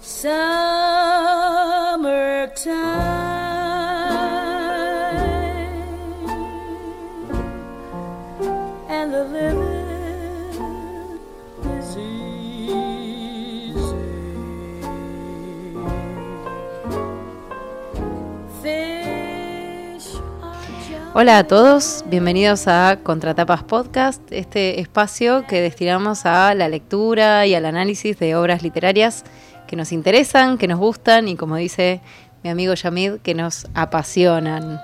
So Hola a todos, bienvenidos a Contratapas Podcast, este espacio que destinamos a la lectura y al análisis de obras literarias que nos interesan, que nos gustan y como dice mi amigo Yamid, que nos apasionan.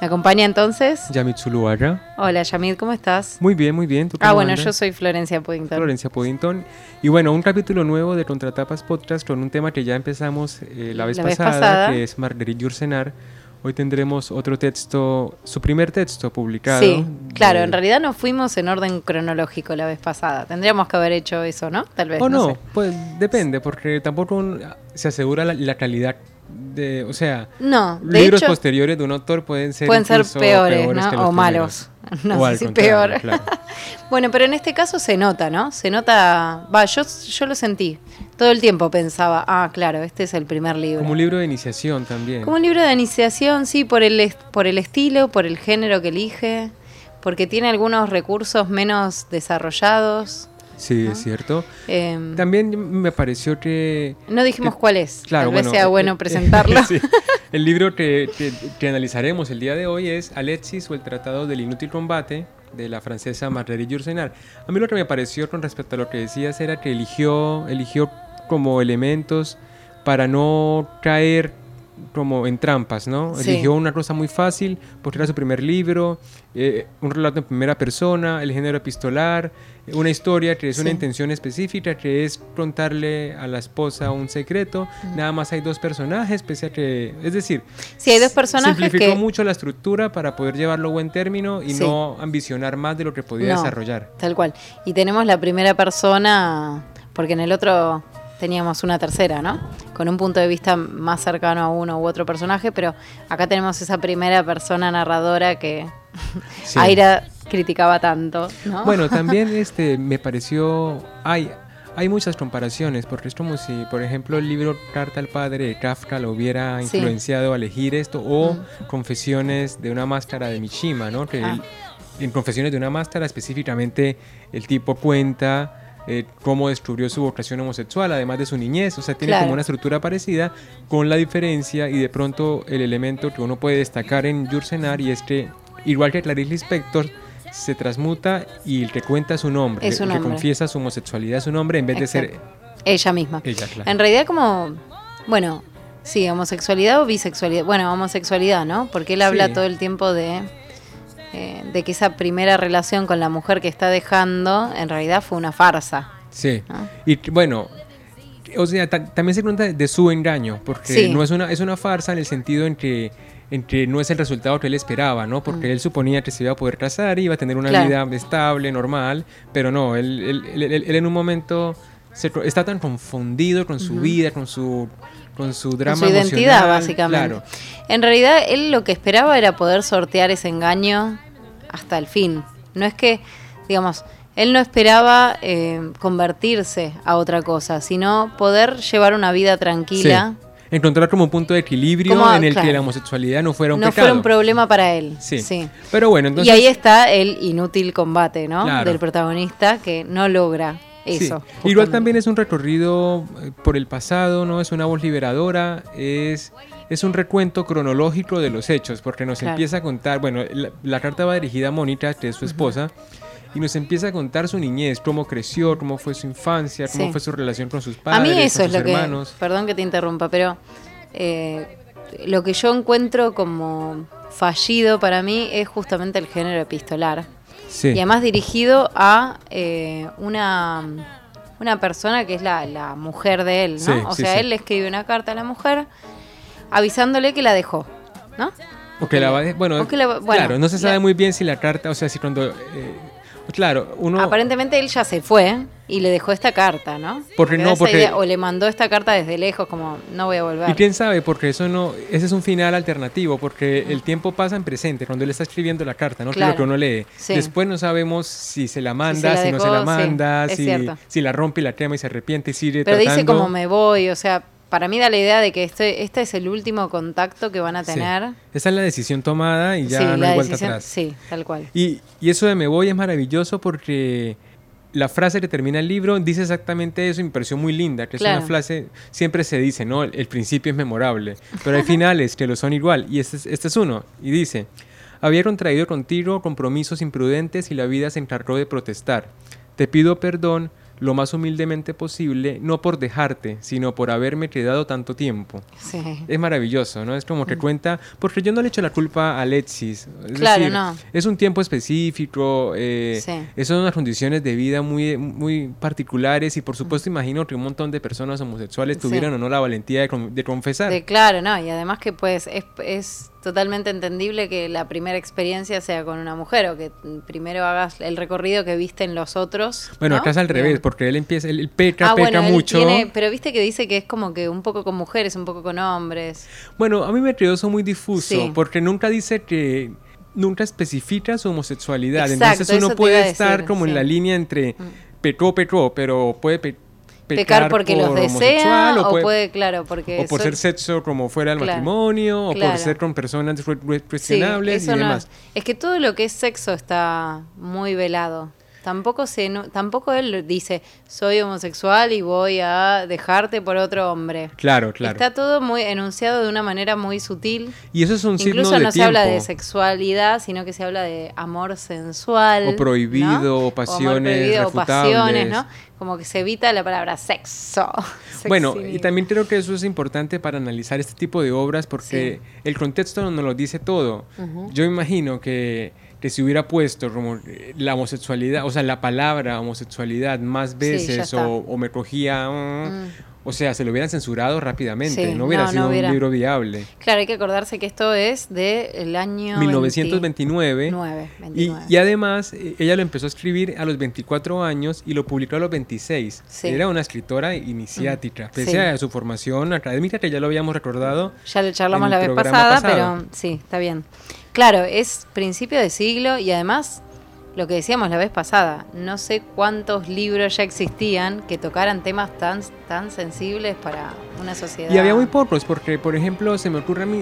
¿Me acompaña entonces? Yamit Zuluaga. Hola Yamid, ¿cómo estás? Muy bien, muy bien. ¿Tú Ah, bueno, andas? yo soy Florencia Puddington. Florencia Puddington. Y bueno, un capítulo nuevo de Contratapas Podcast con un tema que ya empezamos eh, la, vez, La vez pasada, pasada. que es Marguerite Yourcenar. Hoy tendremos otro texto, su primer texto publicado. Sí, claro, de- en realidad nos fuimos en orden cronológico la vez pasada. Tendríamos que haber hecho eso, ¿no? Tal vez. O no, sé. pues depende, porque tampoco un- se asegura la, la calidad de, o sea, No, de libros hecho, posteriores de un autor pueden ser pueden ser peores, ¿no? que los O malos. No O sé si peor. claro. Bueno, pero en este caso se nota, ¿no? Se nota, va, yo, yo lo sentí. Todo el tiempo pensaba, ah, claro, este es el primer libro. Como un libro de iniciación también. Como un libro de iniciación, sí, por el, por el estilo, por el género que elige, porque tiene algunos recursos menos desarrollados. Sí, es cierto. Em, También me pareció que no dijimos cuál es, Claro, tal vez bueno, sea eh, bueno eh, presentarlo. sí. El libro que, que- que analizaremos el día de hoy es Alexis o el Tratado del Inútil Combate de la francesa Marguerite Yourcenar. A mí lo que me pareció con respecto a lo que decías era que eligió, eligió como elementos para no caer como en trampas, ¿no? Sí. Eligió una cosa muy fácil porque era su primer libro, eh, un relato en primera persona, el género epistolar, una historia que es una Sí. intención específica, que es contarle a la esposa un secreto. Nada más hay dos personajes, pese a que, es decir, Sí, hay dos personajes simplificó que- mucho la estructura para poder llevarlo a buen término y no ambicionar más de lo que podía No, desarrollar. Tal cual. Y tenemos la primera persona, porque en el otro teníamos una tercera, ¿no? Con un punto de vista más cercano a uno u otro personaje, pero acá tenemos esa primera persona narradora que Sí. Aira criticaba tanto, ¿no? Bueno, también este me pareció hay hay muchas comparaciones porque es como si, por ejemplo, el libro Carta al Padre de Kafka lo hubiera Sí. influenciado a elegir esto o Mm. Confesiones de una máscara de Mishima, ¿no? Que Ah. en Confesiones de una máscara específicamente el tipo cuenta eh, cómo descubrió su vocación homosexual, además de su niñez, o sea, tiene Claro. como una estructura parecida con la diferencia y de pronto el elemento que uno puede destacar en Yursenar y es que igual que Clarice Lispector se transmuta y el que cuenta su nombre, Es un el que confiesa su homosexualidad es un hombre en vez de ser. Ella misma. ella, claro. En realidad como, bueno, sí, homosexualidad o bisexualidad. Bueno, homosexualidad, ¿no? Porque él habla Sí. todo el tiempo de, eh, de que esa primera relación con la mujer que está dejando en realidad fue una farsa. Sí. ¿no? Y bueno, o sea, ta- también se trata de su engaño, porque Sí. no es una, es una farsa en el sentido en que, en que no es el resultado que él esperaba, ¿no? Porque él suponía que se iba a poder casar, iba a tener una Mm. Claro. vida estable, normal, pero no, él, él- él- en un momento se está tan confundido con su vida, con su, con su Con drama su identidad, emocional, básicamente. Claro. En realidad, él lo que esperaba era poder sortear ese engaño hasta el fin. No es que, digamos, él no esperaba eh, convertirse a otra cosa, sino poder llevar una vida tranquila. Sí. Encontrar como un punto de equilibrio Como, en el claro. que la homosexualidad no fuera un no pecado. fuera un problema para él. Sí. sí. Pero bueno, entonces... y ahí está el inútil combate, ¿no? Claro. Del protagonista que no logra Sí. eso. Igual justamente. también es un recorrido eh, por el pasado, ¿no? Es una voz liberadora, es, es un recuento cronológico de los hechos, porque nos Claro. empieza a contar, bueno, la, la carta va dirigida a Mónica, que es su esposa, y nos empieza a contar su niñez, cómo creció, cómo fue su infancia, cómo Sí. fue su relación con sus A padres, mí eso con es sus lo que. hermanos. Perdón que te interrumpa, pero eh, lo que yo encuentro como fallido para mí es justamente el género epistolar. Sí, Y además dirigido a eh, una, una persona que es la, la mujer de él, ¿no? Sí, o sea, él le escribe una carta a la mujer avisándole que la dejó, ¿no? o que la va bueno, o que la bueno, claro, no se sabe la- muy bien si la carta, o sea, si cuando... eh, Claro, uno... Aparentemente él ya se fue y le dejó esta carta, ¿no? Porque no, porque- idea, o le mandó esta carta desde lejos, como no voy a volver. Y quién sabe, porque eso no, ese es un final alternativo, porque el tiempo pasa en presente, cuando él está escribiendo la carta, ¿no? Que Claro. lo que uno lee. Sí. Después no sabemos si se la manda, la si, no se la manda, si, si la rompe y la quema y se arrepiente y sigue Pero dice como me voy, o sea, para mí da la idea de que este, este es el último contacto que van a Sí. tener. Esa es la decisión tomada y ya sí, no hay vuelta decisión- atrás. Sí, tal cual. Y, y eso de me voy es maravilloso porque la frase que termina el libro dice exactamente eso y me pareció muy linda, que es una frase, siempre se dice, ¿no? El, el principio es memorable, pero hay finales que lo son igual y este es, este es uno. Y dice, había contraído contigo compromisos imprudentes y la vida se encargó de protestar. Te pido perdón lo más humildemente posible, no por dejarte, sino por haberme quedado tanto tiempo. Sí. Es maravilloso, ¿no? Es como que cuenta, porque yo no le echo la culpa a Alexis. Es Claro, decir, no. Es un tiempo específico, eh, Sí. son unas condiciones de vida muy, muy particulares y por supuesto imagino que un montón de personas homosexuales Sí. tuvieron o no la valentía de, con- de confesar. De- claro, no, y además que pues es, es totalmente entendible que la primera experiencia sea con una mujer o que primero hagas el recorrido que viste en los otros. bueno, ¿no? acá es al revés, porque él empieza, él, peca, Ah, peca bueno, él mucho. tiene- pero viste que dice que es como que un poco con mujeres, un poco con hombres. Bueno, a mí me quedó eso muy difuso, Sí. porque nunca dice que nunca especifica su homosexualidad. Exacto, Entonces uno puede estar decir, como en sí. Mm. la línea entre pecó, pecó, pero puede pe- Pecar, pecar porque los por desea homosexual, o puede, claro, porque o por ser sexo como fuera del Claro, matrimonio, o claro. por ser con personas cu- cu- Sí, cuestionables eso y no demás. es. Es que todo lo que es sexo está muy velado. Tampoco se no- tampoco él dice soy homosexual y voy a dejarte por otro hombre. Claro, claro. Está todo muy enunciado de una manera muy sutil. Y eso es un signo Incluso de no se tiempo. habla de sexualidad, sino que se habla de amor sensual. O prohibido, ¿no? o amor pasiones prohibido, o pasiones, refutables. ¿no? Como que se evita la palabra sexo. Bueno, y también creo que eso es importante para analizar este tipo de obras porque el contexto no nos lo dice todo. Yo imagino que, que si hubiera puesto eh, la homosexualidad, o sea, la palabra homosexualidad más veces o, o me cogía, mm, Mm. o sea, se lo hubieran censurado rápidamente, Sí, no hubiera no, no sido hubiera. un libro viable. Claro, hay que acordarse que esto es del año 1929. 29, Y, 29. y además, eh, ella lo empezó a escribir a los 24 años y lo publicó a los 26. Sí. Era una escritora iniciática, pese Sí. a su formación académica, que ya lo habíamos recordado. Ya lo charlamos la vez pasada, pasado. pero sí, está bien. Claro, es principio de siglo y además lo que decíamos la vez pasada, no sé cuántos libros ya existían que tocaran temas tan, tan sensibles para una sociedad. Y había muy pocos, porque, por ejemplo, se me ocurre a mí,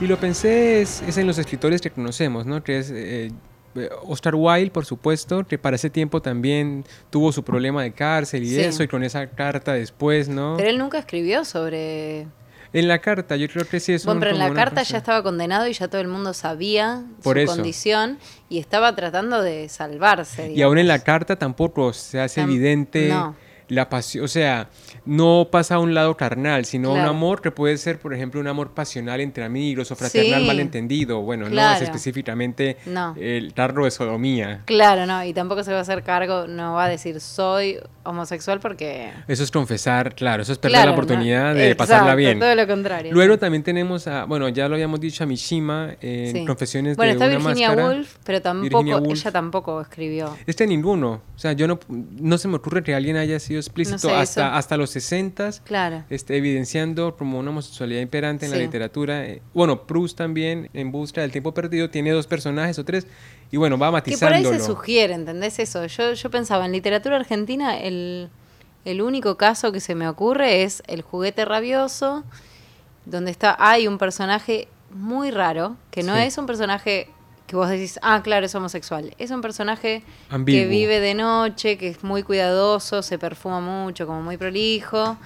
y, y lo pensé, es, es en los escritores que conocemos, ¿no? Que es eh, eh, Oscar Wilde, por supuesto, que para ese tiempo también tuvo su problema de cárcel y Sí. eso, y con esa carta después, ¿no? Pero él nunca escribió sobre... en la carta, yo creo que sí es Bueno, pero en la carta ya estaba condenado y ya todo el mundo sabía Por su eso. condición y estaba tratando de salvarse. Y aún en la carta tampoco se hace Tam- evidente no. la pasión, o sea, no pasa a un lado carnal, sino Claro. un amor que puede ser, por ejemplo, un amor pasional entre amigos o fraternal Sí. malentendido. Bueno, no es específicamente No. el tarro de sodomía. Claro, no, y tampoco se va a hacer cargo, no va a decir soy homosexual porque... Eso es confesar, claro, eso es perder Claro, la no, oportunidad de exacto, pasarla bien. todo lo contrario. Luego sí. también tenemos a, bueno, ya lo habíamos dicho a Mishima en Sí. Confesiones Bueno, de está una Virginia máscara. Woolf, pero tampoco, Virginia Woolf. ella tampoco escribió. Este ninguno, o sea, yo no, no se me ocurre que alguien haya sido explícito sé, hasta, eso. hasta los 60 Claro. este, evidenciando como una homosexualidad imperante en la literatura. Eh, Bueno, Proust también, en Busca del Tiempo Perdido, tiene dos personajes o tres, y bueno, va Que por ahí matizándolo. se sugiere, ¿entendés eso? Yo, yo pensaba, en literatura argentina, el, el único caso que se me ocurre es El juguete rabioso, donde está hay un personaje muy raro, que no Sí. es un personaje que vos decís, ah, claro, es homosexual. Es un personaje Ambiguo. que vive de noche, que es muy cuidadoso, se perfuma mucho, como muy prolijo.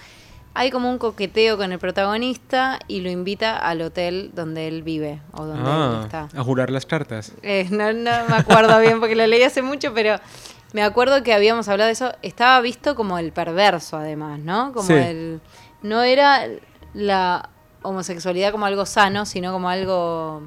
Hay como un coqueteo con el protagonista y lo invita al hotel donde él vive o donde él Ah, está. a jurar las cartas. Eh, no, no me acuerdo bien porque lo leí hace mucho, pero me acuerdo que habíamos hablado de eso. Estaba visto como el perverso, además, ¿no? Como Sí. el. No era la homosexualidad como algo sano, sino como algo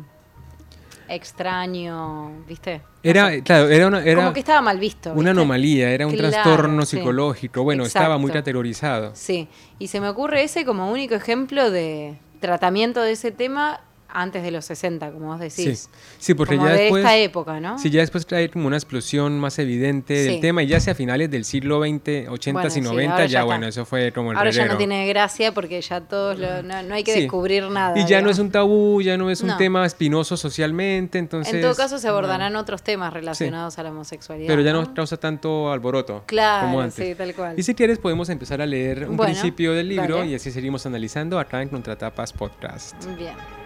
extraño, ¿viste? Era, claro, era una, era como que estaba mal visto. una anomalía, era un Claro, trastorno sí. psicológico. Bueno, estaba muy categorizado. Sí, y se me ocurre ese como único ejemplo de tratamiento de ese tema antes de los 60, como vos decís. Sí, sí porque como ya de después... esta época, ¿no? Sí, ya después trae como una explosión más evidente Sí. del tema y ya hacia finales del siglo XX, 80 Bueno, y sí, 90, ahora ya, bueno, eso fue como el Ahora ya no tiene gracia porque ya todos lo- no, no hay que descubrir nada. Y ya no es un tabú, ya no es un No. tema espinoso socialmente, entonces... En todo caso se abordarán otros temas relacionados a la homosexualidad. Pero ya no causa tanto alboroto Claro, como antes. sí, tal cual. Y si quieres podemos empezar a leer un Bueno, principio del libro dale. y así seguimos analizando acá en Contratapas Podcast. Bien.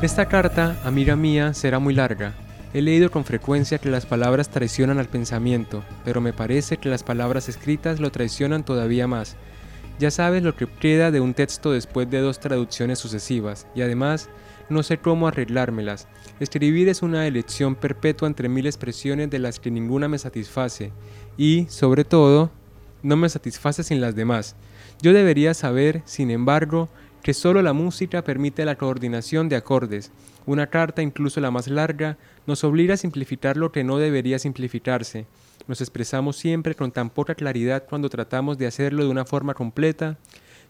Esta carta, amiga mía, será muy larga. He leído con frecuencia que las palabras traicionan al pensamiento, pero me parece que las palabras escritas lo traicionan todavía más. Ya sabes lo que queda de un texto después de dos traducciones sucesivas, y además no sé cómo arreglármelas. Escribir es una elección perpetua entre mil expresiones de las que ninguna me satisface, y, sobre todo, no me satisface sin las demás. Yo debería saber, sin embargo, que solo la música permite la coordinación de acordes. Una carta, incluso la más larga, nos obliga a simplificar lo que no debería simplificarse. Nos expresamos siempre con tan poca claridad cuando tratamos de hacerlo de una forma completa.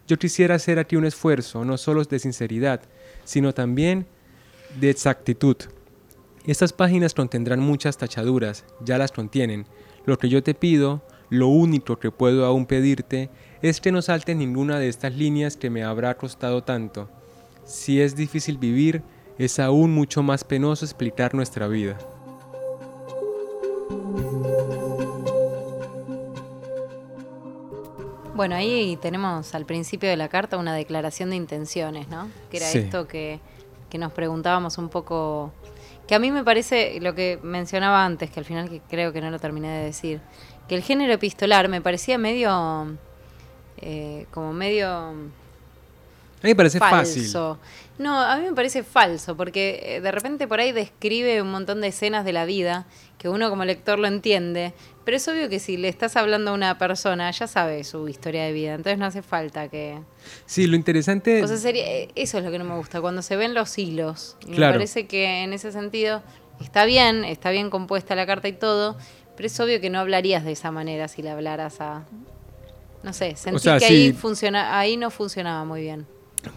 Yo quisiera hacer aquí un esfuerzo, no solo de sinceridad, sino también de exactitud. Estas páginas contendrán muchas tachaduras, ya las contienen. Lo que yo te pido, lo único que puedo aún pedirte, es que no saltes ninguna de estas líneas que me habrá costado tanto. Si es difícil vivir, es aún mucho más penoso explicar nuestra vida. Bueno, ahí tenemos al principio de la carta una declaración de intenciones, ¿no? Que era Sí. esto que, que nos preguntábamos un poco, que a mí me parece lo que mencionaba antes, que al final que creo que no lo terminé de decir, que el género epistolar me parecía medio, eh, como medio A mí me parece fácil. falso. No, a mí me parece falso, porque eh, de repente por ahí describe un montón de escenas de la vida que uno como lector lo entiende, pero es obvio que si le estás hablando a una persona, ya sabe su historia de vida, entonces no hace falta que... Sí, lo interesante... O sea, sería, eh, eso es lo que no me gusta, cuando se ven los hilos. Y Claro. me parece que en ese sentido está bien, está bien compuesta la carta y todo, pero es obvio que no hablarías de esa manera si le hablaras a... No sé, sentí sea, que ahí, sí. funciona, ahí no funcionaba muy bien.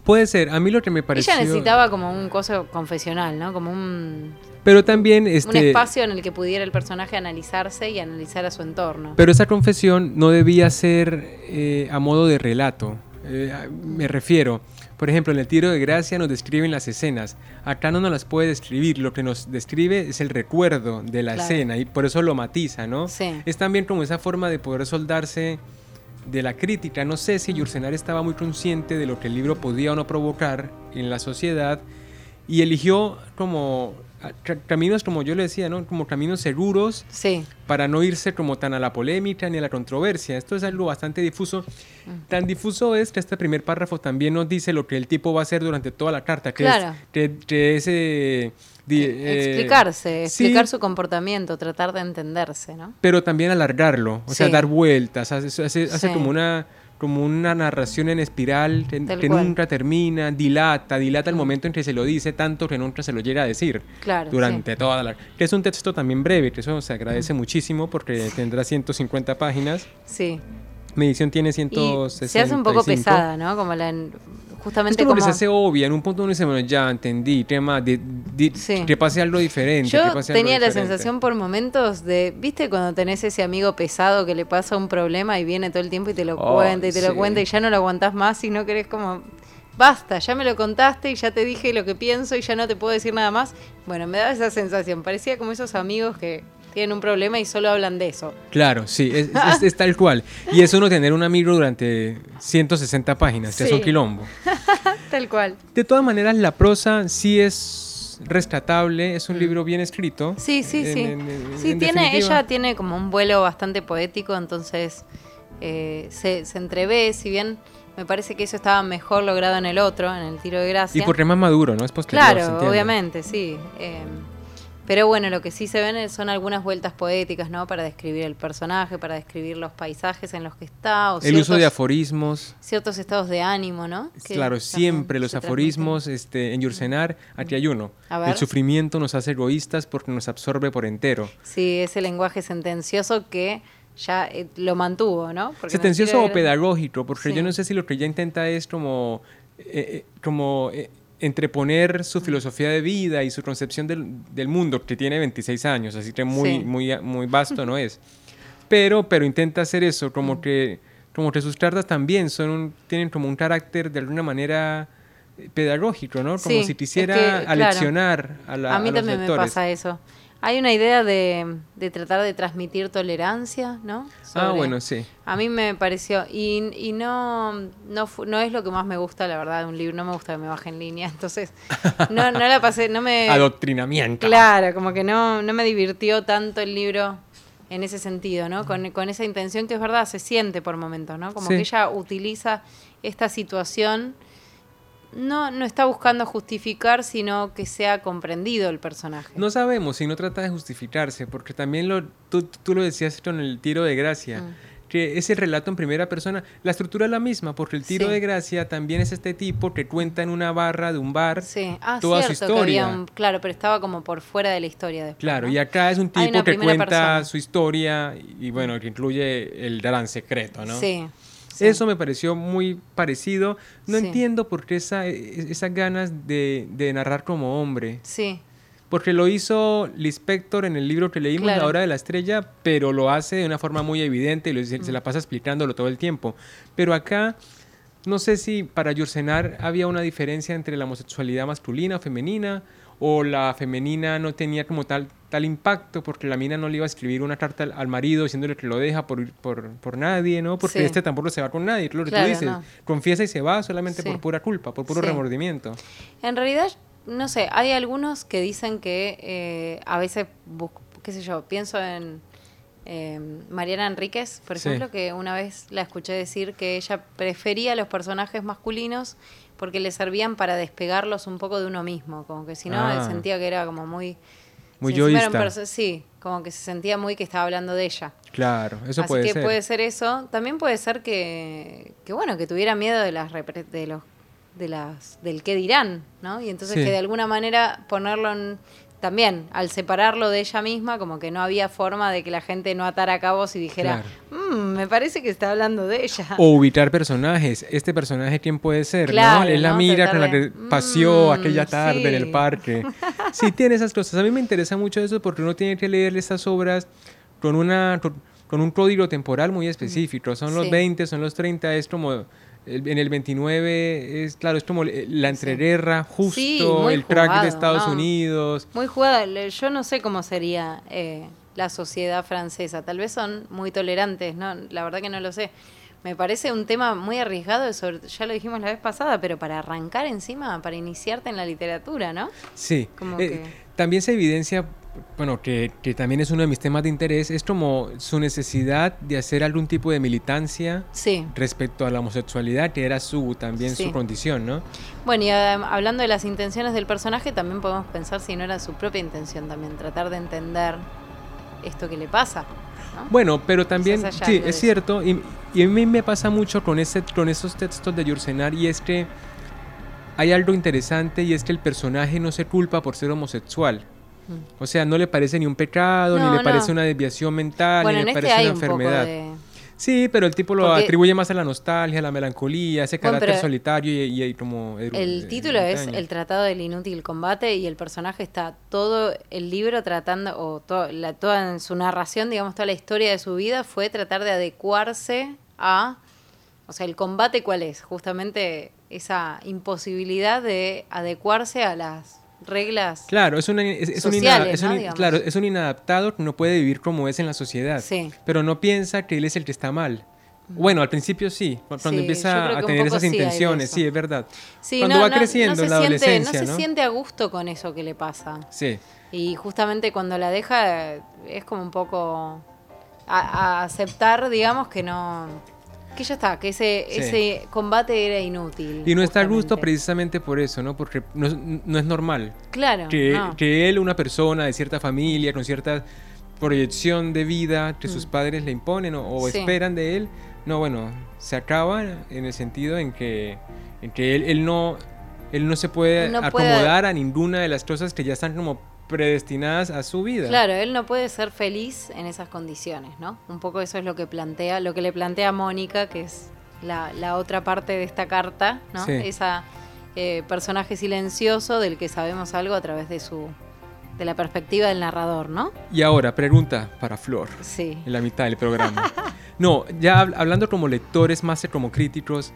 Puede ser, a mí lo que me pareció... Ella necesitaba como un coso confesional, ¿no? Como un, Pero también, un este... espacio en el que pudiera el personaje analizarse y analizar a su entorno. Pero esa confesión no debía ser eh, a modo de relato. Eh, me refiero, por ejemplo, en el tiro de gracia nos describen las escenas. Acá no nos las puede describir. Lo que nos describe es el recuerdo de la Claro. escena y por eso lo matiza, ¿no? Sí. Es también como esa forma de poder soldarse de la crítica. No sé si Yursenar estaba muy consciente de lo que el libro podía o no provocar en la sociedad y eligió como caminos, como yo le decía, ¿no? Como caminos seguros Sí, para no irse como tan a la polémica ni a la controversia. Esto es algo bastante difuso. Mm. Tan difuso es que este primer párrafo también nos dice lo que el tipo va a hacer durante toda la carta, que Claro. es, que, que es, eh, di- eh, explicarse, sí, explicar su comportamiento, tratar de entenderse, ¿no? pero también alargarlo, o sea, Sí. dar vueltas, hace, hace, hace Sí. como una como una narración en espiral que, que nunca termina, dilata, dilata el momento en que se lo dice tanto que nunca se lo llega a decir Claro. durante toda la... Que es un texto también breve, que eso se agradece muchísimo porque tendrá 150 páginas. Sí. Mi edición tiene Y 165. se hace un poco pesada, ¿no? Como la justamente como, que se hace obvia, en un punto uno dice, bueno, ya entendí, tema, di- di- Sí. algo diferente. Yo algo tenía la sensación por momentos de, ¿viste cuando tenés ese amigo pesado que le pasa un problema y viene todo el tiempo y te lo Oh, cuenta y te sí. lo cuenta y ya no lo aguantás más y no querés como, basta, ya me lo contaste y ya te dije lo que pienso y ya no te puedo decir nada más? Bueno, me daba esa sensación, parecía como esos amigos que tienen un problema y solo hablan de eso. Claro, sí, es, es- es tal cual. Y es uno tener un amigo durante 160 páginas, que es un quilombo. Tal cual. De todas maneras, la prosa sí es rescatable, es un Mm. libro bien escrito. Sí, sí, En- sí. en- en- sí, en tiene, definitiva. ella tiene como un vuelo bastante poético, entonces eh, se, se entrevé, si bien me parece que eso estaba mejor logrado en el otro, en el tiro de gracia. Y porque es más maduro, ¿no? Es posterior. Claro, obviamente, sí. Eh, pero bueno, lo que sí se ven son algunas vueltas poéticas, ¿no? Para describir el personaje, para describir los paisajes en los que está. O El uso de ciertos- aforismos. Ciertos estados de ánimo, ¿no? Que claro, siempre los aforismos este, en Yursenar, aquí hay uno. El sufrimiento nos hace egoístas porque nos absorbe por entero. Sí, ese lenguaje sentencioso que ya eh, lo mantuvo, ¿no? Porque Sentencioso no o pedagógico, porque Sí. yo no sé si lo que ella intenta es como, eh, eh, como eh, entreponer su filosofía de vida y su concepción del, del mundo, que tiene 26 años, así que muy, Sí. muy, muy vasto no es. Pero, pero intenta hacer eso, como que, como que sus cartas también son un- tienen como un carácter de alguna manera eh, pedagógico, ¿no? Como Sí, si es quisiera que, claro. aleccionar a, la, a mí a los también me pasa eso. Hay una idea de, de tratar de transmitir tolerancia, ¿no? Ah, bueno, sí. A mí me pareció, y, y no, no, es lo que más me gusta, la verdad, de un libro, no me gusta que me baje en línea, entonces no, no la pasé, no me... Adoctrinamiento. Claro, como que no, no me divirtió tanto el libro en ese sentido, ¿no? Con, con esa intención que es verdad, se siente por momentos, ¿no? Como Sí. que ella utiliza esta situación, no, no está buscando justificar, sino que sea comprendido el personaje. No sabemos si no trata de justificarse, porque también lo, tú, tú lo decías con el tiro de gracia, Mm. que ese relato en primera persona, la estructura es la misma, porque el tiro Sí. de gracia también es este tipo que cuenta en una barra de un bar Sí, ah, toda su cierto, historia. un- claro, pero estaba como por fuera de la historia después. Claro, ¿no? y acá es un tipo que cuenta persona. su historia y bueno, que incluye el gran secreto, ¿no? Sí. Sí. Eso me pareció muy parecido. No Sí. entiendo por qué esa, esas ganas de, de narrar como hombre. Sí, Porque lo hizo Lispector en el libro que leímos, Claro. La Hora de la Estrella, pero lo hace de una forma muy evidente y lo- se, se la pasa explicándolo todo el tiempo. Pero acá, no sé si para Yursenar había una diferencia entre la homosexualidad masculina o femenina, o la femenina no tenía como tal, tal impacto, porque la mina no le iba a escribir una carta al, al marido diciéndole que lo deja por, por, por nadie, ¿no? Porque Sí. este tampoco se va con nadie, lo que Claro, tú dices. no. Confiesa y se va solamente Sí. por pura culpa, por puro Sí. remordimiento. En realidad, no sé, hay algunos que dicen que eh, a veces, qué sé yo, pienso en eh, Mariana Enríquez, por ejemplo, que una vez la escuché decir que ella prefería los personajes masculinos porque le servían para despegarlos un poco de uno mismo, como que si no Ah. sentía que era como muy... Muy yoísta. perso- Sí, como que se sentía muy que estaba hablando de ella. Claro, eso Así puede que ser. puede ser eso. También puede ser que, que bueno, que tuviera miedo de las de los de las del qué dirán, ¿no? Y entonces Sí. que de alguna manera ponerlo en, también al separarlo de ella misma, como que no había forma de que la gente no atara cabos y dijera, "Mm, me parece que está hablando de ella. O ubicar personajes. Este personaje, ¿quién puede ser? ¿no? Claro, Es la ¿no? Tratar con la que paseó Mm, aquella tarde en el parque. Sí, tiene esas cosas. A mí me interesa mucho eso porque uno tiene que leer estas obras con, una, con, con un código temporal muy específico. Son los Sí. 20, son los 30, es como... el- En el 29 es claro, es como eh, la entreguerra, justo Sí, el crack jugado, de Estados ¿no? Unidos. Muy jugada. Yo no sé cómo sería eh, la sociedad francesa. Tal vez son muy tolerantes, ¿no? La verdad que no lo sé. Me parece un tema muy arriesgado, sobre- ya lo dijimos la vez pasada, pero para arrancar encima, para iniciarte en la literatura, ¿no? Sí, Como eh, que- también se evidencia, bueno, que, que también es uno de mis temas de interés, es como su necesidad de hacer algún tipo de militancia Sí. respecto a la homosexualidad, que era su también Sí. su condición, ¿no? Bueno, y hablando de las intenciones del personaje, también podemos pensar si no era su propia intención también, tratar de entender esto que le pasa. ¿no? Bueno, pero también, sí, es cierto, y, y a mí me pasa mucho con, ese, con esos textos de Yursenar, y es que hay algo interesante, y es que el personaje no se culpa por ser homosexual. O sea, no le parece ni un pecado, No, ni le no. parece una desviación mental, bueno, ni le este parece una un enfermedad. de... Sí, pero el tipo lo Porque- atribuye más a la nostalgia, a la melancolía, a ese carácter solitario y, y como... El título es. El Tratado del Inútil Combate y el personaje está todo el libro tratando, o to- la, toda en su narración, digamos, toda la historia de su vida fue tratar de adecuarse a... O sea, el combate cuál es? Justamente esa imposibilidad de adecuarse a las reglas. Claro, es, una, es, es un, Sociales, ina- es ¿no? un- claro, es un inadaptado que no puede vivir como es en la sociedad. Sí. Pero no piensa que él es el que está mal. Bueno, al principio sí, cu- cuando Sí, empieza a tener esas sí intenciones, sí, es verdad. Sí, cuando no, va no- creciendo no en la se siente, adolescencia, no se siente a gusto con eso que le pasa. Sí. Y justamente cuando la deja es como un poco a, a aceptar, digamos, que no... Que ya está, que ese, Sí. ese combate era inútil. Y no está a gusto precisamente por eso, ¿no? Porque no, es- no es normal. Claro, que, no. que él, una persona de cierta familia, con cierta proyección de vida que sus padres le imponen o, o Mm. Sí. esperan de él, no, bueno, se acaba en el sentido en que, en que él, él no, él no se puede No puede- acomodar a ninguna de las cosas que ya están como predestinadas a su vida. Claro, él no puede ser feliz en esas condiciones, ¿no? Un poco eso es lo que plantea, lo que le plantea a Mónica, que es la, la otra parte de esta carta, ¿no? Sí. Esa eh, personaje silencioso del que sabemos algo a través de su de la perspectiva del narrador, ¿no? Y ahora, pregunta para Flor, Sí. en la mitad del programa. No, ya hab- hablando como lectores, más que como críticos,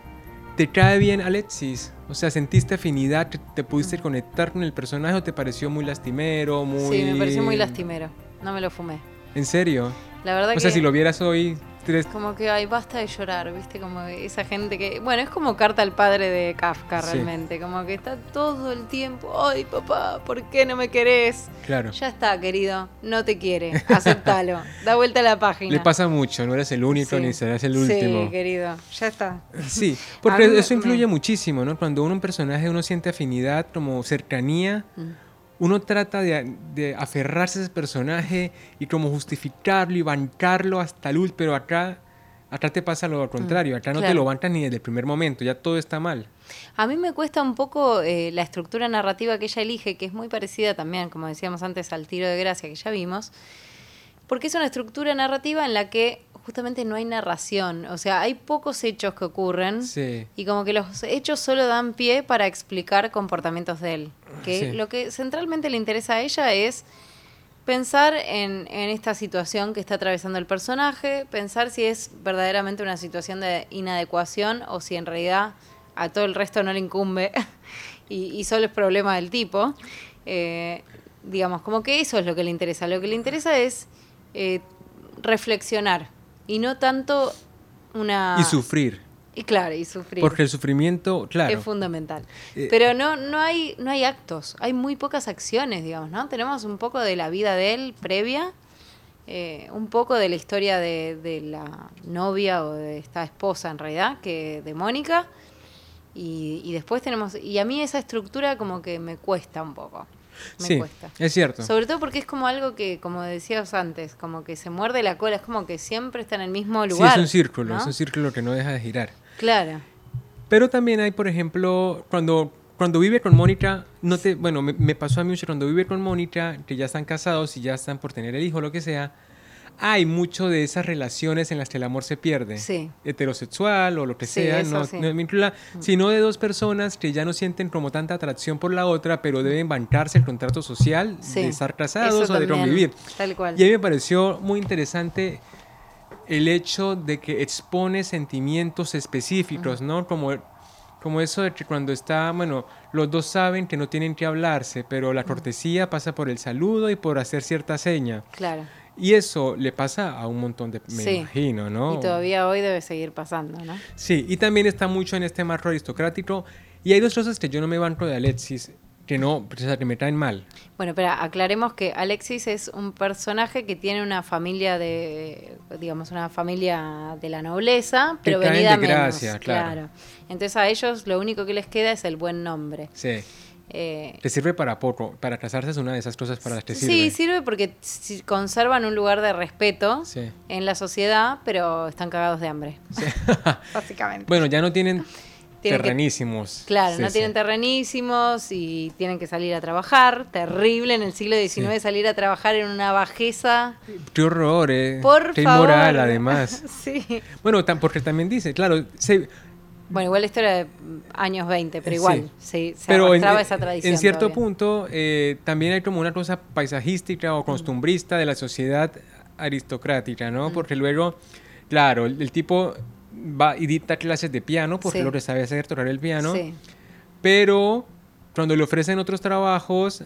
¿te cae bien Alexis? O sea, ¿sentiste afinidad? ¿Te, te pudiste conectar con el personaje o te pareció muy lastimero? Muy... Sí, me pareció muy lastimero. No me lo fumé. ¿En serio? La verdad O que sea, si lo vieras hoy, tres... como que ay, basta de llorar, ¿viste? Como esa gente que, bueno, es como carta al padre de Kafka Sí. realmente, como que está todo el tiempo, "Ay, papá, ¿por qué no me querés?" Claro. Ya está, querido, no te quiere, aceptalo. da vuelta a la página. Le pasa mucho, no eres el único Sí. ni serás el Sí, último. querido, ya está. Sí, porque mí eso influye me- muchísimo, ¿no? Cuando uno un personaje uno siente afinidad, como cercanía, Mm. Uno trata de, de aferrarse a ese personaje y como justificarlo y bancarlo hasta el último, pero acá, acá te pasa lo contrario, acá no te Mm, lo bancas ni desde el primer momento, ya todo está mal. A mí me cuesta un poco eh, la estructura narrativa que ella elige, que es muy parecida también, como decíamos antes, al tiro de gracia que ya vimos, porque es una estructura narrativa en la que justamente no hay narración, o sea, hay pocos hechos que ocurren Sí. y como que los hechos solo dan pie para explicar comportamientos de él. Que Sí. lo que centralmente le interesa a ella es pensar en, en esta situación que está atravesando el personaje, pensar si es verdaderamente una situación de inadecuación o si en realidad a todo el resto no le incumbe y, y solo es problema del tipo. Eh, digamos, como que eso es lo que le interesa. Lo que le interesa es eh, reflexionar y no tanto una... Y sufrir, Y claro, y sufrir. porque el sufrimiento, claro, Es fundamental. Eh, Pero no, no, hay, no hay actos, hay muy pocas acciones, digamos, ¿no? Tenemos un poco de la vida de él previa, eh, un poco de la historia de, de la novia o de esta esposa en realidad, que de Mónica, y, y después tenemos, y a mí esa estructura como que me cuesta un poco, me sí, cuesta. es cierto. Sobre todo porque es como algo que, como decías antes, como que se muerde la cola, es como que siempre está en el mismo Sí, lugar. es un círculo, ¿no? es un círculo que no deja de girar. Claro. Pero también hay, por ejemplo, cuando, cuando vive con Mónica, no te, bueno, me, me pasó a mí mucho cuando vive con Mónica, que ya están casados y ya están por tener el hijo, lo que sea, hay mucho de esas relaciones en las que el amor se pierde. Sí. Heterosexual o lo que Sí, sea, eso no, sí. no vincula, sino de dos personas que ya no sienten como tanta atracción por la otra, pero deben bancarse el contrato social de estar casados eso o de convivir. Tal cual. Y a mí me pareció muy interesante el hecho de que expone sentimientos específicos, ¿no? Como, como eso de que cuando está, bueno, los dos saben que no tienen que hablarse, pero la cortesía pasa por el saludo y por hacer cierta seña. Claro. Y eso le pasa a un montón de, me Sí. imagino, ¿no? Y todavía hoy debe seguir pasando, ¿no? Sí, y también está mucho en este marco aristocrático. Y hay dos cosas que yo no me banco de Alexis, que no, que me caen mal. Bueno, pero aclaremos que Alexis es un personaje que tiene una familia de, digamos, una familia de la nobleza, pero venida de menos. gracia, claro. Entonces a ellos lo único que les queda es el buen nombre. Sí. Eh, Te sirve para poco. Para casarse es una de esas cosas para las que sirve. sí, sirve porque conservan un lugar de respeto Sí. en la sociedad, pero están cagados de hambre. Básicamente. Bueno, ya no tienen, Tienen que- terrenísimos. Claro, Sí, no sí. tienen terrenísimos y tienen que salir a trabajar. Terrible en el siglo XIX Sí. salir a trabajar en una bajeza. Qué horror, eh. Por Qué favor. inmoral, además. sí. Bueno, tam- porque también dice, claro, se- Bueno, igual la historia de mm, años 20, pero igual, sí, se pero en, esa tradición. en cierto todavía. punto eh, también hay como una cosa paisajística o costumbrista de la sociedad aristocrática, ¿no? Porque luego, claro, el, el tipo va y dicta clases de piano porque Sí. lo que sabe hacer tocar el piano, Sí. pero cuando le ofrecen otros trabajos,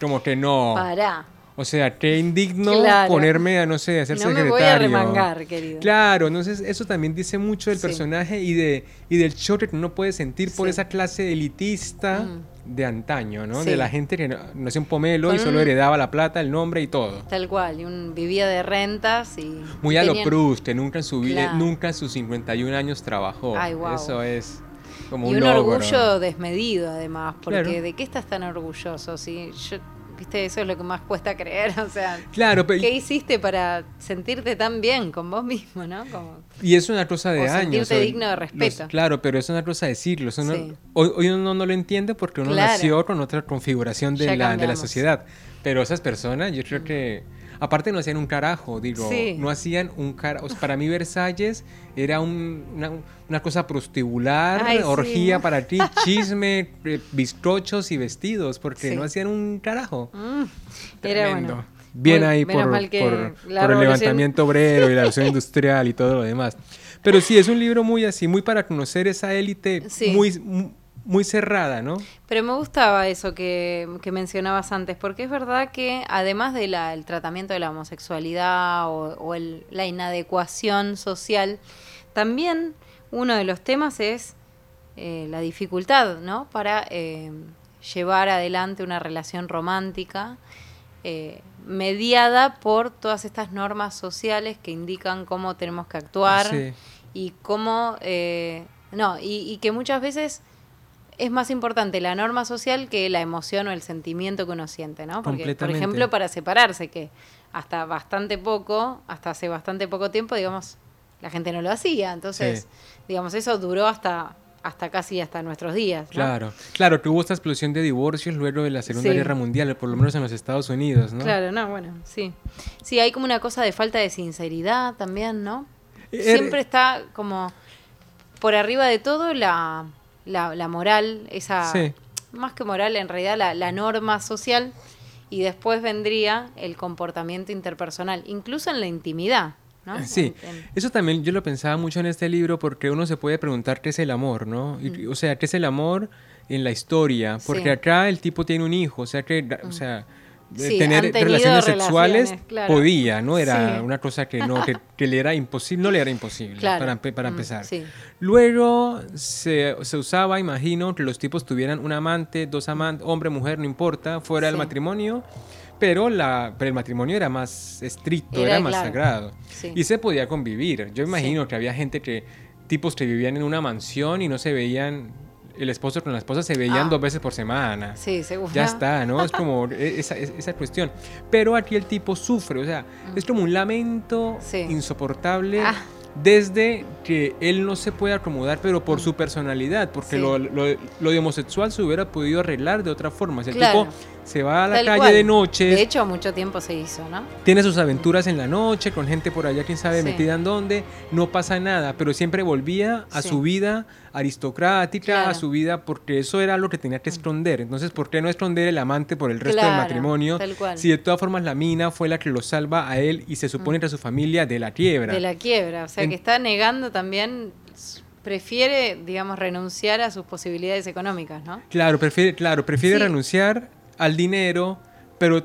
como que no. Pará. O sea, qué indigno Claro. ponerme a, no sé, a ser No secretario. me voy a remangar, querido. Claro, entonces eso también dice mucho del Sí. personaje y, de, y del choque que uno puede sentir por esa clase elitista Mm. de antaño, ¿no? Sí. De la gente que no- nació un pomelo y solo un- heredaba la plata, el nombre y todo. Tal cual, y un, vivía de rentas y... Muy a lo Proust, que nunca en su Claro. nunca en sus 51 años trabajó. Ay, guau. Eso es como Y un, un orgullo desmedido, además, porque Claro. ¿de qué estás tan orgulloso? Si yo viste, eso es lo que más cuesta creer, o sea, Claro, pero... ¿qué hiciste para sentirte tan bien con vos mismo, no? Como, Y es una cosa de O años. sentirte digno de respeto. claro, pero es una cosa de siglos. uno- Sí. hoy, hoy uno no lo entiende porque uno Claro. nació con otra configuración de Ya la, de la sociedad. Pero esas personas, yo creo que. Aparte, no hacían un carajo, digo. Sí. No hacían un carajo. para mí, Versalles era un- una, una cosa prostibular, Ay, sí. orgía para ti, chisme, eh, bizcochos y vestidos, porque Sí. no hacían un carajo. mm, era bueno. Bien Muy- ahí por, el levantamiento obrero y la revolución industrial y todo lo demás. Pero sí, es un libro muy así, muy para conocer esa élite Sí. muy, mu- muy cerrada, ¿no? Pero me gustaba eso que, que mencionabas antes, porque es verdad que además del tratamiento de la homosexualidad o, o el- la inadecuación social, también uno de los temas es eh, la dificultad, ¿no? Para eh, llevar adelante una relación romántica eh, mediada por todas estas normas sociales que indican cómo tenemos que actuar Sí. y cómo eh, no y, y que muchas veces es más importante la norma social que la emoción o el sentimiento que uno siente, ¿no? Porque, por ejemplo, para separarse, que hasta bastante poco, hasta hace bastante poco tiempo, digamos, la gente no lo hacía. Entonces, Sí. digamos, eso duró hasta, hasta casi hasta nuestros días. ¿no? Claro, claro, que hubo esta explosión de divorcios luego de la Segunda Sí. Guerra Mundial, por lo menos en los Estados Unidos, ¿no? Claro, no, bueno, sí. Sí, hay como una cosa de falta de sinceridad también, ¿no? Er- Siempre está como por arriba de todo la, la, la moral, esa, Sí. más que moral, en realidad la, la norma social, y después vendría el comportamiento interpersonal, incluso en la intimidad, ¿no? Sí, En- en- eso también yo lo pensaba mucho en este libro porque uno se puede preguntar qué es el amor, ¿no? Y- O sea, qué es el amor en la historia, porque Sí. acá el tipo tiene un hijo, o sea que, o sea, de Sí, tener relaciones sexuales claro. podía, no era Sí. una cosa que no, que, que le era imposible, no le era imposible Claro. para, para Mm, empezar. sí. Luego se, se usaba, imagino, que los tipos tuvieran un amante, dos amantes, hombre, mujer, no importa, fuera del matrimonio, pero, la, pero el matrimonio era más estricto, Era, era, más claro. sagrado. Y se podía convivir. Yo imagino que había gente que, tipos que vivían en una mansión y no se veían, el esposo con la esposa se veían Ah. dos veces por semana. Sí, seguro. Ya está, ¿no? Es como e- esa, es- esa cuestión. Pero aquí el tipo sufre, o sea, es como un lamento Mm. Sí. insoportable Ah. desde que él no se puede acomodar, pero por su personalidad, porque Sí. lo, lo- lo de homosexual se hubiera podido arreglar de otra forma. Si el Claro. tipo se va a la Tal calle cual. de noche, De hecho, mucho tiempo se hizo, ¿no? tiene sus aventuras en la noche, con gente por allá, quién sabe Sí. metida en dónde, no pasa nada, pero siempre volvía a Sí. su vida aristocrática, Claro. a su vida, porque eso era lo que tenía que esconder. Entonces, ¿por qué no esconder el amante por el resto del matrimonio? tal cual. Si de todas formas la mina fue la que lo salva a él y se supone que a su familia de la quiebra. De la quiebra. O sea, En- que está negando también, prefiere, digamos, renunciar a sus posibilidades económicas, ¿no? Claro, prefiere, claro, prefiere Sí. renunciar al dinero, pero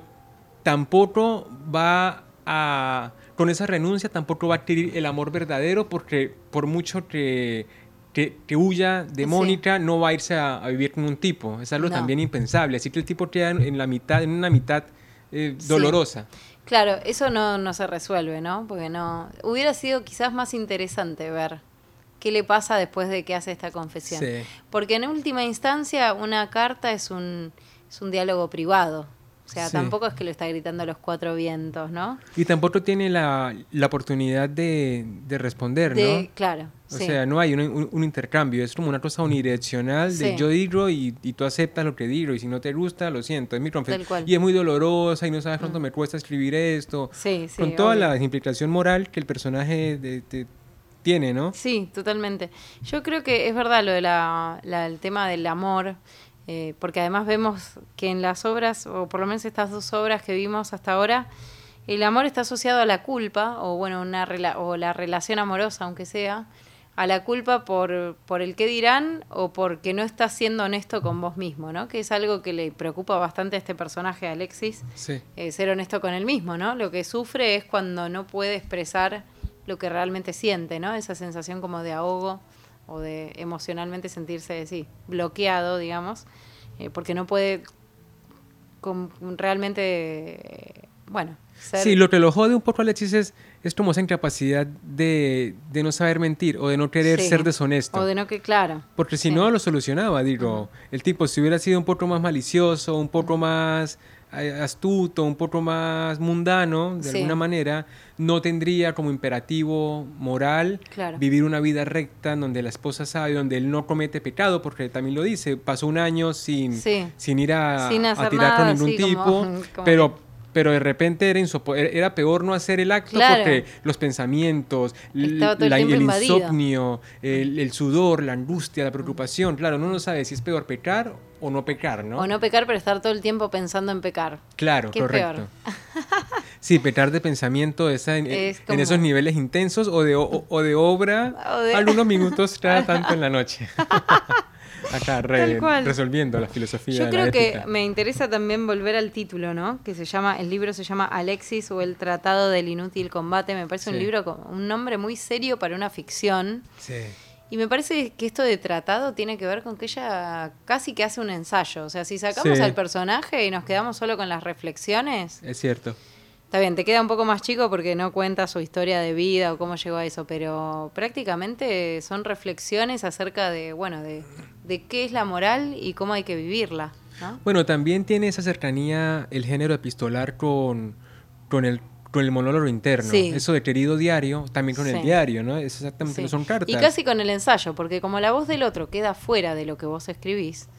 tampoco va a, con esa renuncia tampoco va a adquirir el amor verdadero porque por mucho que, que, que huya de Sí. Mónica, no va a irse a, a vivir con un tipo. Es algo No. también impensable. Así que el tipo queda en, en la mitad, en una mitad eh, Sí. dolorosa. Claro, eso no, no se resuelve, ¿no? Porque no. Hubiera sido quizás más interesante ver qué le pasa después de que hace esta confesión. Sí. Porque en última instancia, una carta es un, es un diálogo privado. O sea, Sí. tampoco es que lo está gritando a los cuatro vientos, ¿no? Y tampoco tiene la, la oportunidad de, de responder, De, ¿no? Claro. O sí. sea, no hay un, un- un intercambio, es como una cosa unidireccional de Sí. yo digo y, y tú aceptas lo que digo y si no te gusta, lo siento, es mi confesión. Mm. Y es muy dolorosa y no sabes cuánto me cuesta escribir esto. Sí, sí, con toda obvio. la implicación moral que el personaje de- de- tiene, ¿no? Sí, totalmente. Yo creo que es verdad lo del el tema del amor, eh, porque además vemos que en las obras, o por lo menos estas dos obras que vimos hasta ahora, el amor está asociado a la culpa, o bueno, una rela- o la relación amorosa, aunque sea, a la culpa por, por el que dirán o porque no estás siendo honesto con vos mismo, ¿no? Que es algo que le preocupa bastante a este personaje, Alexis, Sí. eh, ser honesto con él mismo, ¿no? Lo que sufre es cuando no puede expresar lo que realmente siente, ¿no? Esa sensación como de ahogo o de emocionalmente sentirse, sí, bloqueado, digamos, eh, porque no puede realmente, eh, bueno, ser... Sí, lo que lo jode un poco a Alexis es, es como esa incapacidad de, de no saber mentir o de no querer Sí. ser deshonesto. O de no que, claro. Porque si Sí. no lo solucionaba, digo, el tipo si hubiera sido un poco más malicioso, un poco más astuto, un poco más mundano, de Sí. alguna manera, no tendría como imperativo moral Claro. vivir una vida recta donde la esposa sabe, donde él no comete pecado, porque también lo dice, pasó un año sin, Sí. sin ir a, Sin a hacer tirar nada, con ningún sí, tipo, como- como pero... Pero de repente era, insopo- era- peor no hacer el acto Claro. porque los pensamientos, el insomnio, el, el sudor, la angustia, la preocupación. Claro, uno no sabe si es peor pecar o no pecar, ¿no? O no pecar, pero estar todo el tiempo pensando en pecar. Claro, ¿Qué es correcto. Sí, pecar de pensamiento esa en, Es en como- esos niveles intensos o de, o, o de obra O de- algunos minutos cada tanto en la noche. Acá re- resolviendo la filosofía Yo de creo la que ética. me interesa también volver al título, ¿no? Que se llama, el libro se llama Alexis o el Tratado del Inútil Combate. Me parece un libro con un nombre muy serio para una ficción. Sí. Y me parece que esto de tratado tiene que ver con que ella casi que hace un ensayo. O sea, si sacamos Sí. al personaje y nos quedamos solo con las reflexiones, Es cierto. Está bien, te queda un poco más chico porque no cuenta su historia de vida o cómo llegó a eso, pero prácticamente son reflexiones acerca de, bueno, de, de qué es la moral y cómo hay que vivirla, ¿no? Bueno, también tiene esa cercanía el género epistolar con, con, el, con el monólogo interno. Sí. Eso de querido diario, también con el diario, ¿no? Es exactamente, Sí. son cartas. Y casi con el ensayo, porque como la voz del otro queda fuera de lo que vos escribís,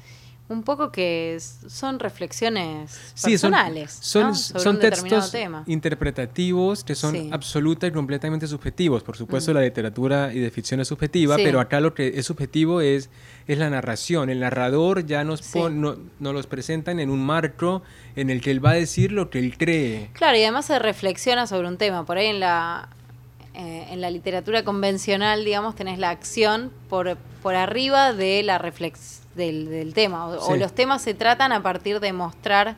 un poco que son reflexiones Sí, son, personales son, ¿no? son textos tema. interpretativos que son Sí. absoluta y completamente subjetivos. Por supuesto, la literatura y de ficción es subjetiva, Sí. pero acá lo que es subjetivo es, es la narración. El narrador ya nos, pon- no- nos los presentan en un marco en el que él va a decir lo que él cree. Claro, y además se reflexiona sobre un tema. Por ahí en la, eh, en la literatura convencional, digamos, tenés la acción por, por arriba de la reflex del, del tema. O, los temas se tratan a partir de mostrar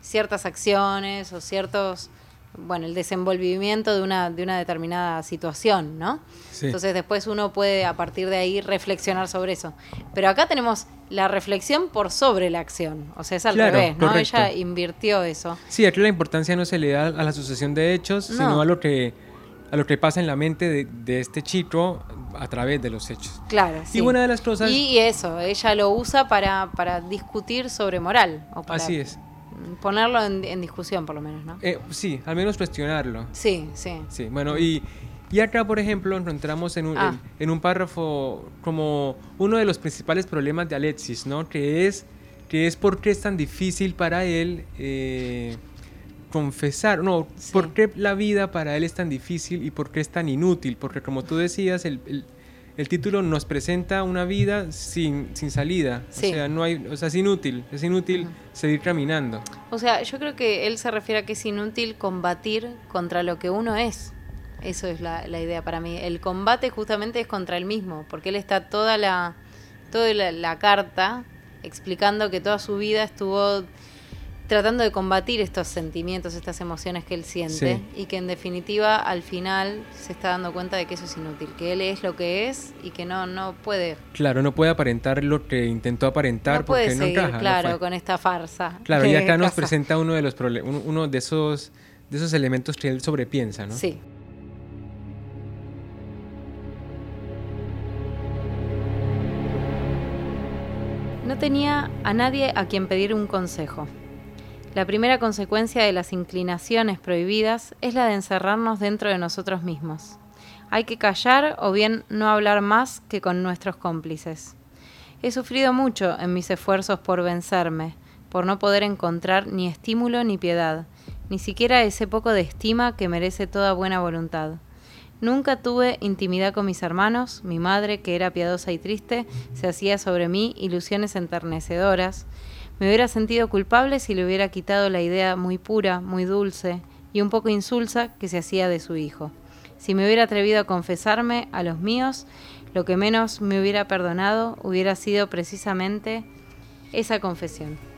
ciertas acciones o ciertos, bueno, el desenvolvimiento de una, de una determinada situación, ¿no? Sí. Entonces después uno puede a partir de ahí reflexionar sobre eso. Pero acá tenemos la reflexión por sobre la acción. O sea, es al Claro, revés, ¿no? correcto. Ella invirtió eso. Sí, aquí la importancia no se le da a la sucesión de hechos, No. sino a lo que a lo que pasa en la mente de, de este chico a través de los hechos. Claro, sí. Y una de las cosas... Y eso, ella lo usa para, para discutir sobre moral. O para Así es. Ponerlo en, en discusión, por lo menos, ¿no? Eh, sí, al menos cuestionarlo. Sí, sí. Sí, bueno, y, y acá, por ejemplo, encontramos en un, Ah. en, en un párrafo como uno de los principales problemas de Alexis, ¿no? Que es, que es por qué es tan difícil para él eh, confesar, no, Sí. por qué la vida para él es tan difícil y por qué es tan inútil, porque como tú decías, el, el- el título nos presenta una vida sin, sin salida, Sí. o sea, no hay, o sea, es inútil, es inútil seguir caminando. O sea, yo creo que él se refiere a que es inútil combatir contra lo que uno es. Eso es la, la idea para mí. El combate justamente es contra él mismo, porque él está toda la, toda la, la carta explicando que toda su vida estuvo tratando de combatir estos sentimientos, estas emociones que él siente Sí. y que en definitiva al final se está dando cuenta de que eso es inútil, que él es lo que es y que no, no puede, Claro, no puede aparentar lo que intentó aparentar no puede porque no seguir, encaja. no claro, fue. con esta farsa. Claro, y acá nos presenta uno de los uno de esos de esos elementos que él sobrepiensa, ¿no? Sí. No tenía a nadie a quien pedir un consejo. La primera consecuencia de las inclinaciones prohibidas es la de encerrarnos dentro de nosotros mismos. Hay que callar o bien no hablar más que con nuestros cómplices. He sufrido mucho en mis esfuerzos por vencerme, por no poder encontrar ni estímulo ni piedad, ni siquiera ese poco de estima que merece toda buena voluntad. Nunca tuve intimidad con mis hermanos, mi madre, que era piadosa y triste, se hacía sobre mí ilusiones enternecedoras. Me hubiera sentido culpable si le hubiera quitado la idea muy pura, muy dulce y un poco insulsa que se hacía de su hijo. Si me hubiera atrevido a confesarme a los míos, lo que menos me hubiera perdonado hubiera sido precisamente esa confesión.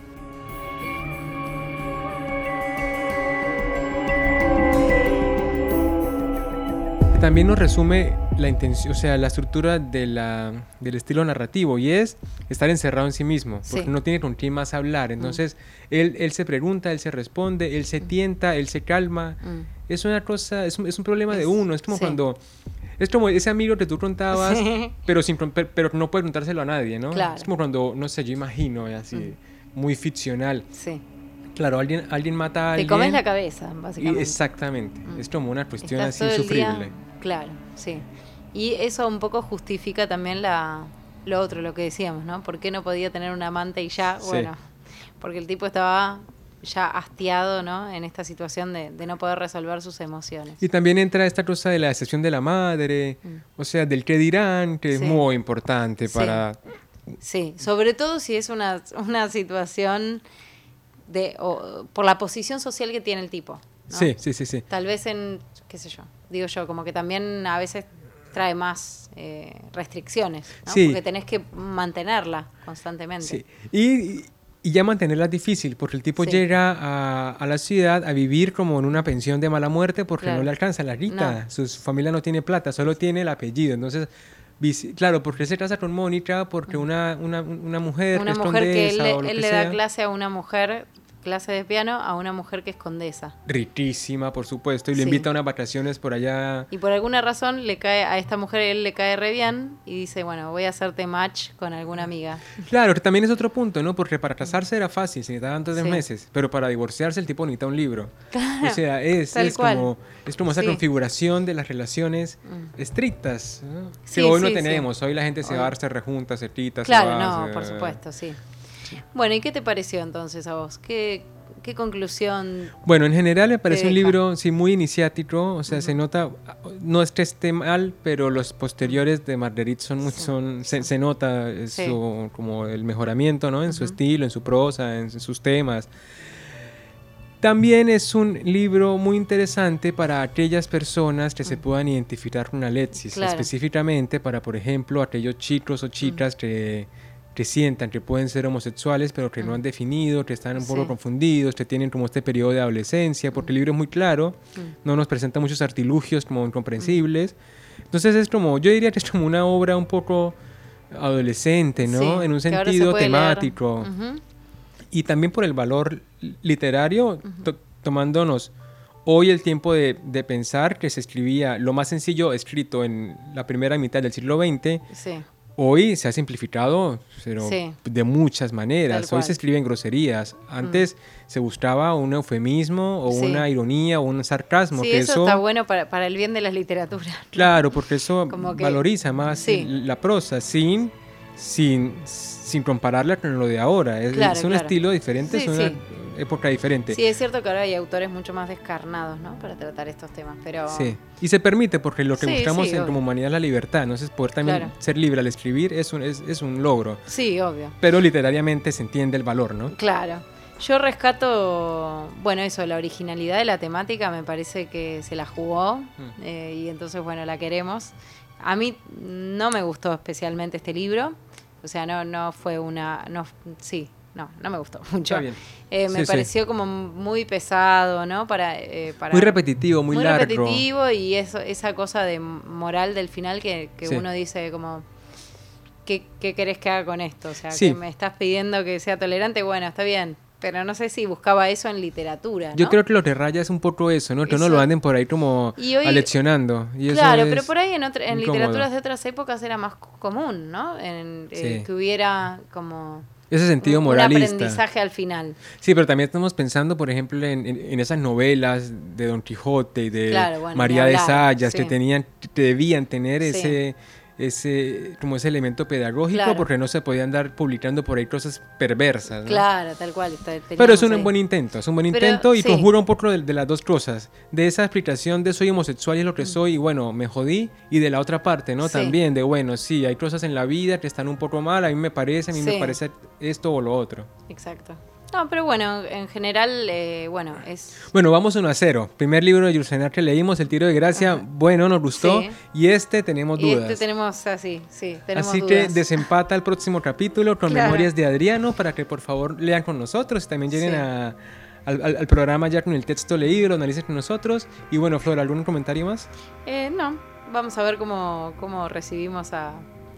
También nos resume la intención, o sea, la estructura de la, del estilo narrativo y es estar encerrado en sí mismo, porque Sí. no tiene con quién más hablar. Entonces, él, él se pregunta, él se responde, él se tienta, él se calma. Mm. Es una cosa, es un, es un problema de Es- uno. Es como sí. cuando. Es como ese amigo que tú contabas, Sí. pero, sin, pero, no puedes contárselo a nadie, ¿no? Claro. Es como cuando, no sé, yo imagino, así, muy ficcional, Sí. Claro, alguien, alguien mata a Te alguien. comes la cabeza, y- básicamente. exactamente. Mm. Es como una cuestión Estás así insufrible. Claro, sí. Y eso un poco justifica también la, lo otro, lo que decíamos, ¿no? ¿Por qué no podía tener un amante y ya? Sí. Bueno, porque el tipo estaba ya hastiado, ¿no? En esta situación de, de no poder resolver sus emociones. Y también entra esta cosa de la excepción de la madre, o sea, del que dirán, que Mm. Sí. es muy importante Sí. para... Sí, sobre todo si es una, una situación de o- por la posición social que tiene el tipo. ¿no? Sí, sí, sí, sí. Tal vez en, qué sé yo, digo yo, como que también a veces trae más eh, restricciones, ¿no? Sí. porque tenés que mantenerla constantemente. Sí. Y, y ya mantenerla es difícil, porque el tipo Sí. llega a, a la ciudad a vivir como en una pensión de mala muerte porque Claro. no le alcanza la Rita. No. Su familia no tiene plata, solo tiene el apellido. Entonces, claro, porque se casa con Mónica, porque una, una, una mujer Una mujer que él, él le da sea. clase a una mujer, clase de piano, a una mujer que es condesa. Riquísima, por supuesto, y le Sí. invita a unas vacaciones por allá. Y por alguna razón le cae a esta mujer, él le cae re bien y dice, bueno, voy a hacerte match con alguna amiga. Claro, que también es otro punto, ¿no? Porque para casarse era fácil, se necesitaban tres Sí. meses, pero para divorciarse el tipo necesita un libro. Claro, o sea, es, es como, es como esa Sí. configuración de las relaciones Mm. estrictas, ¿no? Que hoy no tenemos. Hoy la gente se Hoy- va, se rejunta, se tita, Claro, se va, no, se- por supuesto, sí. Bueno, ¿y qué te pareció entonces a vos? ¿Qué, qué conclusión? Bueno, en general me parece un libro sí muy iniciático, o sea, se nota, no es que esté mal, pero los posteriores de Marguerite son, muy- son se, se nota eh, Sí. su- como el mejoramiento, ¿no? En su estilo, en su prosa, en sus temas. También es un libro muy interesante para aquellas personas que se puedan identificar con Alexis, Claro. específicamente para, por ejemplo, aquellos chicos o chicas que, que sientan que pueden ser homosexuales, pero que no han definido, que están un poco Sí. confundidos, que tienen como este periodo de adolescencia, porque el libro es muy claro, no nos presenta muchos artilugios como incomprensibles. Entonces es como, yo diría que es como una obra un poco adolescente, ¿no? Sí, en un se sentido leer. temático Ujú. y también por el valor literario, to- tomándonos hoy el tiempo de, de pensar que se escribía lo más sencillo escrito en la primera mitad del siglo XX, Sí, hoy se ha simplificado pero Sí. de muchas maneras. Hoy se escriben groserías. Antes se buscaba un eufemismo o Sí. una ironía o un sarcasmo. sí que eso, está bueno para, para el bien de la literatura. Claro, porque eso Como que- valoriza más la prosa sin, sin, sin compararla con lo de ahora. Es, Claro, es un claro. estilo diferente, es una. Época diferente. Sí, es cierto que ahora hay autores mucho más descarnados, ¿no? Para tratar estos temas, pero... Sí. Y se permite porque lo que Sí, buscamos sí, en como humanidad es la libertad. Entonces poder también Claro. ser libre al escribir es un, es, es un logro. Sí, obvio. Pero literariamente se entiende el valor, ¿no? Claro. Yo rescato, bueno, eso, la originalidad de la temática, me parece que se la jugó Mm. eh, y entonces, bueno, la queremos. A mí no me gustó especialmente este libro, o sea, no, no fue una, no, sí, no, no me gustó mucho. Está bien. Eh, me Sí, sí. pareció como muy pesado, ¿no? Para, eh, para Muy repetitivo, muy, largo. repetitivo y eso, esa cosa de moral del final que, que Sí. uno dice como, ¿qué, ¿qué querés que haga con esto? O sea, que me estás pidiendo que sea tolerante, bueno, está bien, pero no sé si buscaba eso en literatura. Yo creo que lo que raya es un poco eso, ¿no? Que lo anden por ahí como Y hoy- aleccionando. Y eso Claro, es pero por ahí en, otra- en incómodo. literaturas de otras épocas era más co- común, ¿no? En, eh, que hubiera como Ese sentido un moralista. aprendizaje al final. Sí, pero también estamos pensando, por ejemplo, en, en- en esas novelas de Don Quijote y de Claro, bueno, María de Sayas, que sí. tenían, que debían tener Sí. ese, ese, como ese elemento pedagógico, Claro. porque no se podían dar publicando por ahí cosas perversas. ¿no? Claro, tal cual. Pero es un ahí. buen intento, es un buen Pero, intento y sí. conjura un poco de, de las dos cosas. De esa explicación de soy homosexual y es lo Mm. que soy y bueno, me jodí. Y de la otra parte, ¿no? Sí. También de bueno, sí, hay cosas en la vida que están un poco mal, a mí me parece, a mí me Sí. parece esto o lo otro. Exacto. No, pero bueno, en general, eh, bueno, es... Bueno, vamos 1 a 0. Primer libro de Yursenar que leímos, El tiro de gracia, bueno, nos gustó. Sí. Y este tenemos Y dudas. este tenemos así, sí, tenemos Así que desempata el próximo capítulo con Claro. Memorias de Adriano para que por favor lean con nosotros y también lleguen Sí. a- al, al- al programa ya con el texto leído, lo analicen con nosotros. Y bueno, Flor, ¿algún comentario más? Eh, no, vamos a ver cómo, cómo recibimos a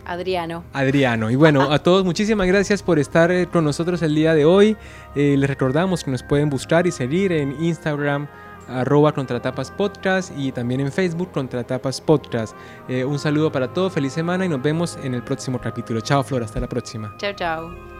Adriano. Adriano. Y bueno, a todos muchísimas gracias por estar eh, con nosotros el día de hoy. Eh, les recordamos que nos pueden buscar y seguir en Instagram arroba contratapas podcast y también en Facebook contratapas podcast. Eh, un saludo para todos, feliz semana y nos vemos en el próximo capítulo. Chao Flor, hasta la próxima. Chao, chao.